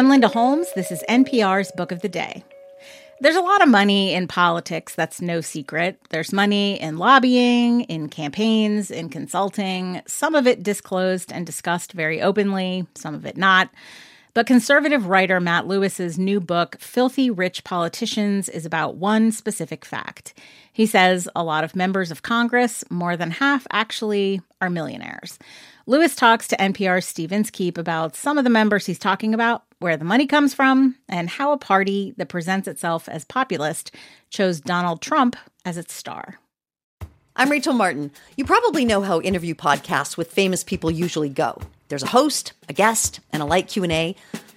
I'm Linda Holmes. This is NPR's Book of the Day. There's a lot of money in politics, that's no secret. There's money in lobbying, in campaigns, in consulting, some of it disclosed and discussed very openly, some of it not. But conservative writer Matt Lewis's new book, Filthy Rich Politicians, is about one specific fact. He says a lot of members of Congress, more than half actually, are millionaires. Lewis talks to NPR's Steve Inskeep about some of the members he's talking about, where the money comes from, and how a party that presents itself as populist chose Donald Trump as its star. I'm Rachel Martin. You probably know how interview podcasts with famous people usually go. There's a host, a guest, and a light Q&A.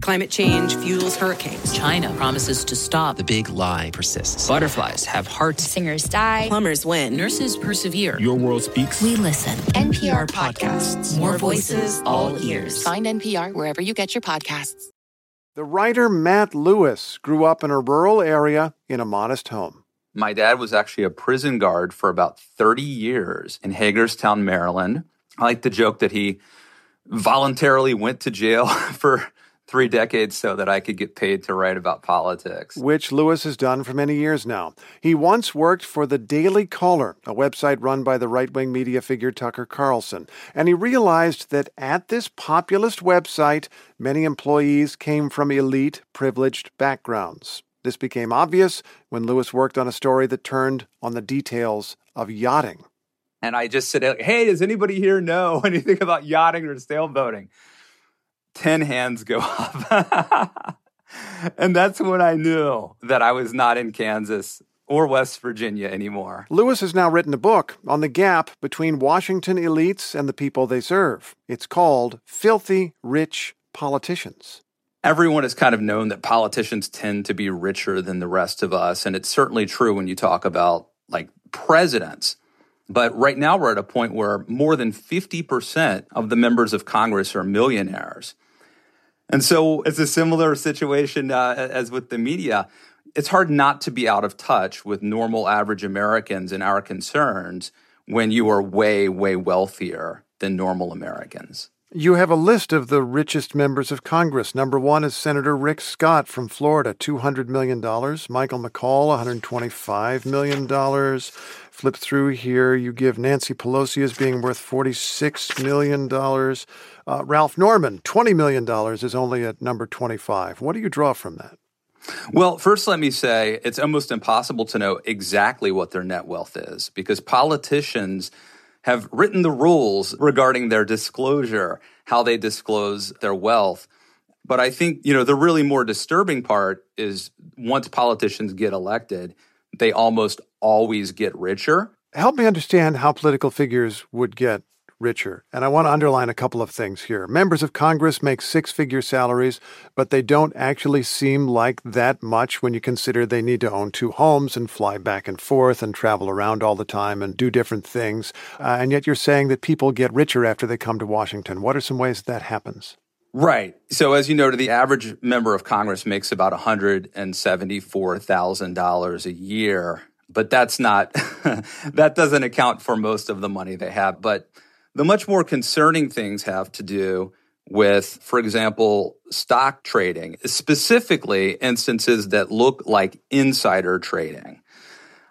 Climate change fuels hurricanes. China promises to stop. The big lie persists. Butterflies have hearts. Singers die. Plumbers win. Nurses persevere. Your world speaks. We listen. NPR podcasts. More voices, all ears. Find NPR wherever you get your podcasts. The writer Matt Lewis grew up in a rural area in a modest home. My dad was actually a prison guard for about 30 years in Hagerstown, Maryland. I like to joke that he voluntarily went to jail for three decades so that I could get paid to write about politics. Which Lewis has done for many years now. He once worked for the Daily Caller, a website run by the right wing media figure Tucker Carlson. And he realized that at this populist website, many employees came from elite, privileged backgrounds. This became obvious when Lewis worked on a story that turned on the details of yachting. And I just said, Hey, does anybody here know anything about yachting or sailboating? 10 hands go up. and that's when I knew that I was not in Kansas or West Virginia anymore. Lewis has now written a book on the gap between Washington elites and the people they serve. It's called Filthy Rich Politicians. Everyone has kind of known that politicians tend to be richer than the rest of us. And it's certainly true when you talk about like presidents. But right now, we're at a point where more than 50% of the members of Congress are millionaires. And so it's a similar situation uh, as with the media. It's hard not to be out of touch with normal average Americans and our concerns when you are way, way wealthier than normal Americans. You have a list of the richest members of Congress. Number one is Senator Rick Scott from Florida, $200 million. Michael McCaul, $125 million. Flip through here, you give Nancy Pelosi as being worth $46 million. Uh, Ralph Norman, $20 million, is only at number 25. What do you draw from that? Well, first, let me say it's almost impossible to know exactly what their net wealth is because politicians have written the rules regarding their disclosure, how they disclose their wealth. But I think, you know, the really more disturbing part is once politicians get elected, they almost always get richer. Help me understand how political figures would get richer. And I want to underline a couple of things here. Members of Congress make six figure salaries, but they don't actually seem like that much when you consider they need to own two homes and fly back and forth and travel around all the time and do different things. Uh, and yet you're saying that people get richer after they come to Washington. What are some ways that happens? Right. So, as you noted, the average member of Congress makes about $174,000 a year. But that's not, that doesn't account for most of the money they have. But the much more concerning things have to do with, for example, stock trading, specifically instances that look like insider trading.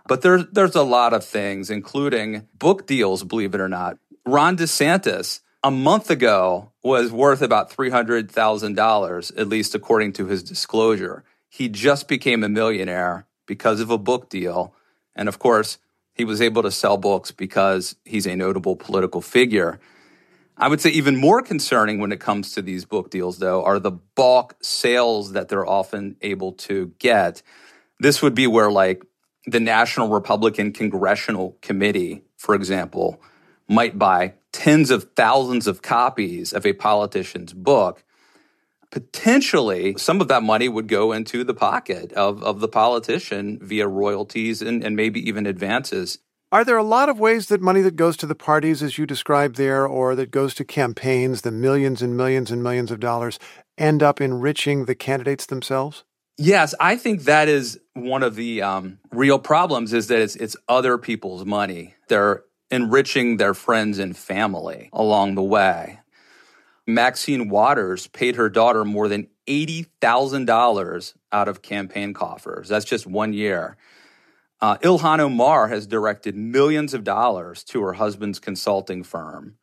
But there's there's a lot of things, including book deals, believe it or not. Ron DeSantis, a month ago, was worth about $300,000, at least according to his disclosure. He just became a millionaire because of a book deal. And of course, he was able to sell books because he's a notable political figure. I would say even more concerning when it comes to these book deals, though, are the bulk sales that they're often able to get. This would be where, like, the National Republican Congressional Committee, for example, might buy tens of thousands of copies of a politician's book. Potentially, some of that money would go into the pocket of, of the politician via royalties and, and maybe even advances. Are there a lot of ways that money that goes to the parties, as you described there, or that goes to campaigns, the millions and millions and millions of dollars, end up enriching the candidates themselves? Yes, I think that is one of the um, real problems is that it's, it's other people's money. They're enriching their friends and family along the way. Maxine Waters paid her daughter more than $80,000 out of campaign coffers. That's just one year. Uh, Ilhan Omar has directed millions of dollars to her husband's consulting firm.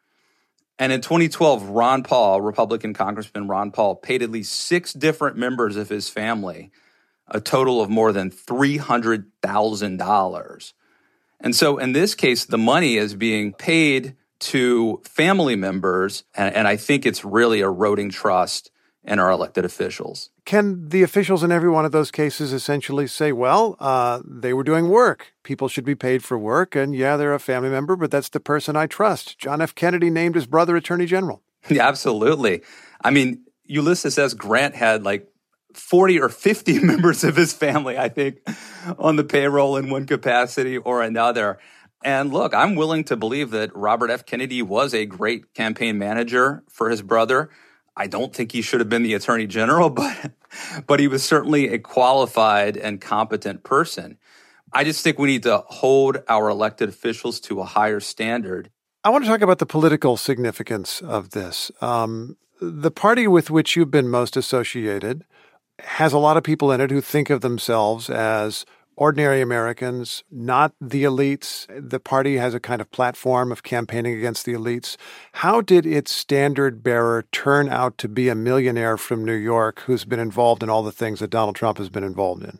And in 2012, Ron Paul, Republican Congressman Ron Paul, paid at least six different members of his family a total of more than $300,000. And so in this case, the money is being paid to family members, and, and I think it's really eroding trust in our elected officials. Can the officials in every one of those cases essentially say, well, uh, they were doing work. People should be paid for work. And yeah, they're a family member, but that's the person I trust. John F. Kennedy named his brother Attorney General. Yeah, absolutely. I mean, Ulysses S. Grant had like 40 or 50 members of his family, I think, on the payroll in one capacity or another. And look, I'm willing to believe that Robert F. Kennedy was a great campaign manager for his brother. I don't think he should have been the attorney general, but but he was certainly a qualified and competent person. I just think we need to hold our elected officials to a higher standard. I want to talk about the political significance of this. Um, the party with which you've been most associated has a lot of people in it who think of themselves as ordinary Americans, not the elites. The party has a kind of platform of campaigning against the elites. How did its standard bearer turn out to be a millionaire from New York who's been involved in all the things that Donald Trump has been involved in?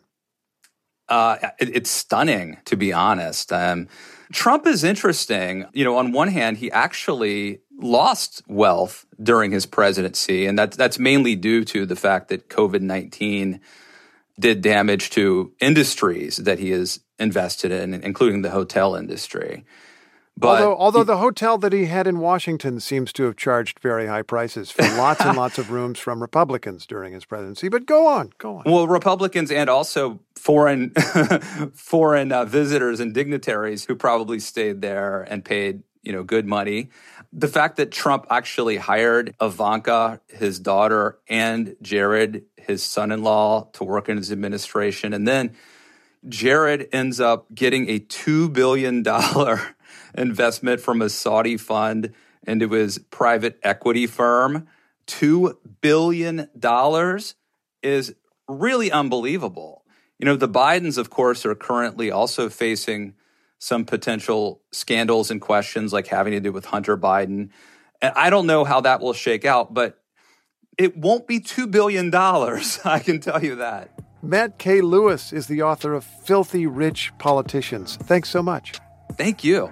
Uh, it, it's stunning, to be honest. Um, Trump is interesting. You know, on one hand, he actually lost wealth during his presidency, and that's that's mainly due to the fact that COVID nineteen did damage to industries that he has invested in, including the hotel industry. But although, although the hotel that he had in Washington seems to have charged very high prices for lots and lots of rooms from Republicans during his presidency. But go on, go on. Well, Republicans and also foreign foreign uh, visitors and dignitaries who probably stayed there and paid you know good money. The fact that Trump actually hired Ivanka, his daughter, and Jared, his son in law, to work in his administration. And then Jared ends up getting a $2 billion investment from a Saudi fund into his private equity firm. $2 billion is really unbelievable. You know, the Bidens, of course, are currently also facing some potential scandals and questions like having to do with Hunter Biden. And I don't know how that will shake out, but it won't be $2 billion. I can tell you that. Matt K. Lewis is the author of Filthy Rich Politicians. Thanks so much. Thank you.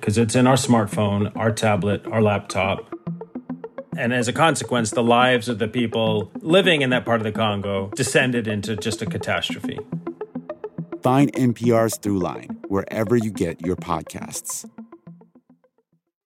because it's in our smartphone, our tablet, our laptop. And as a consequence, the lives of the people living in that part of the Congo descended into just a catastrophe. Find NPR's Throughline wherever you get your podcasts.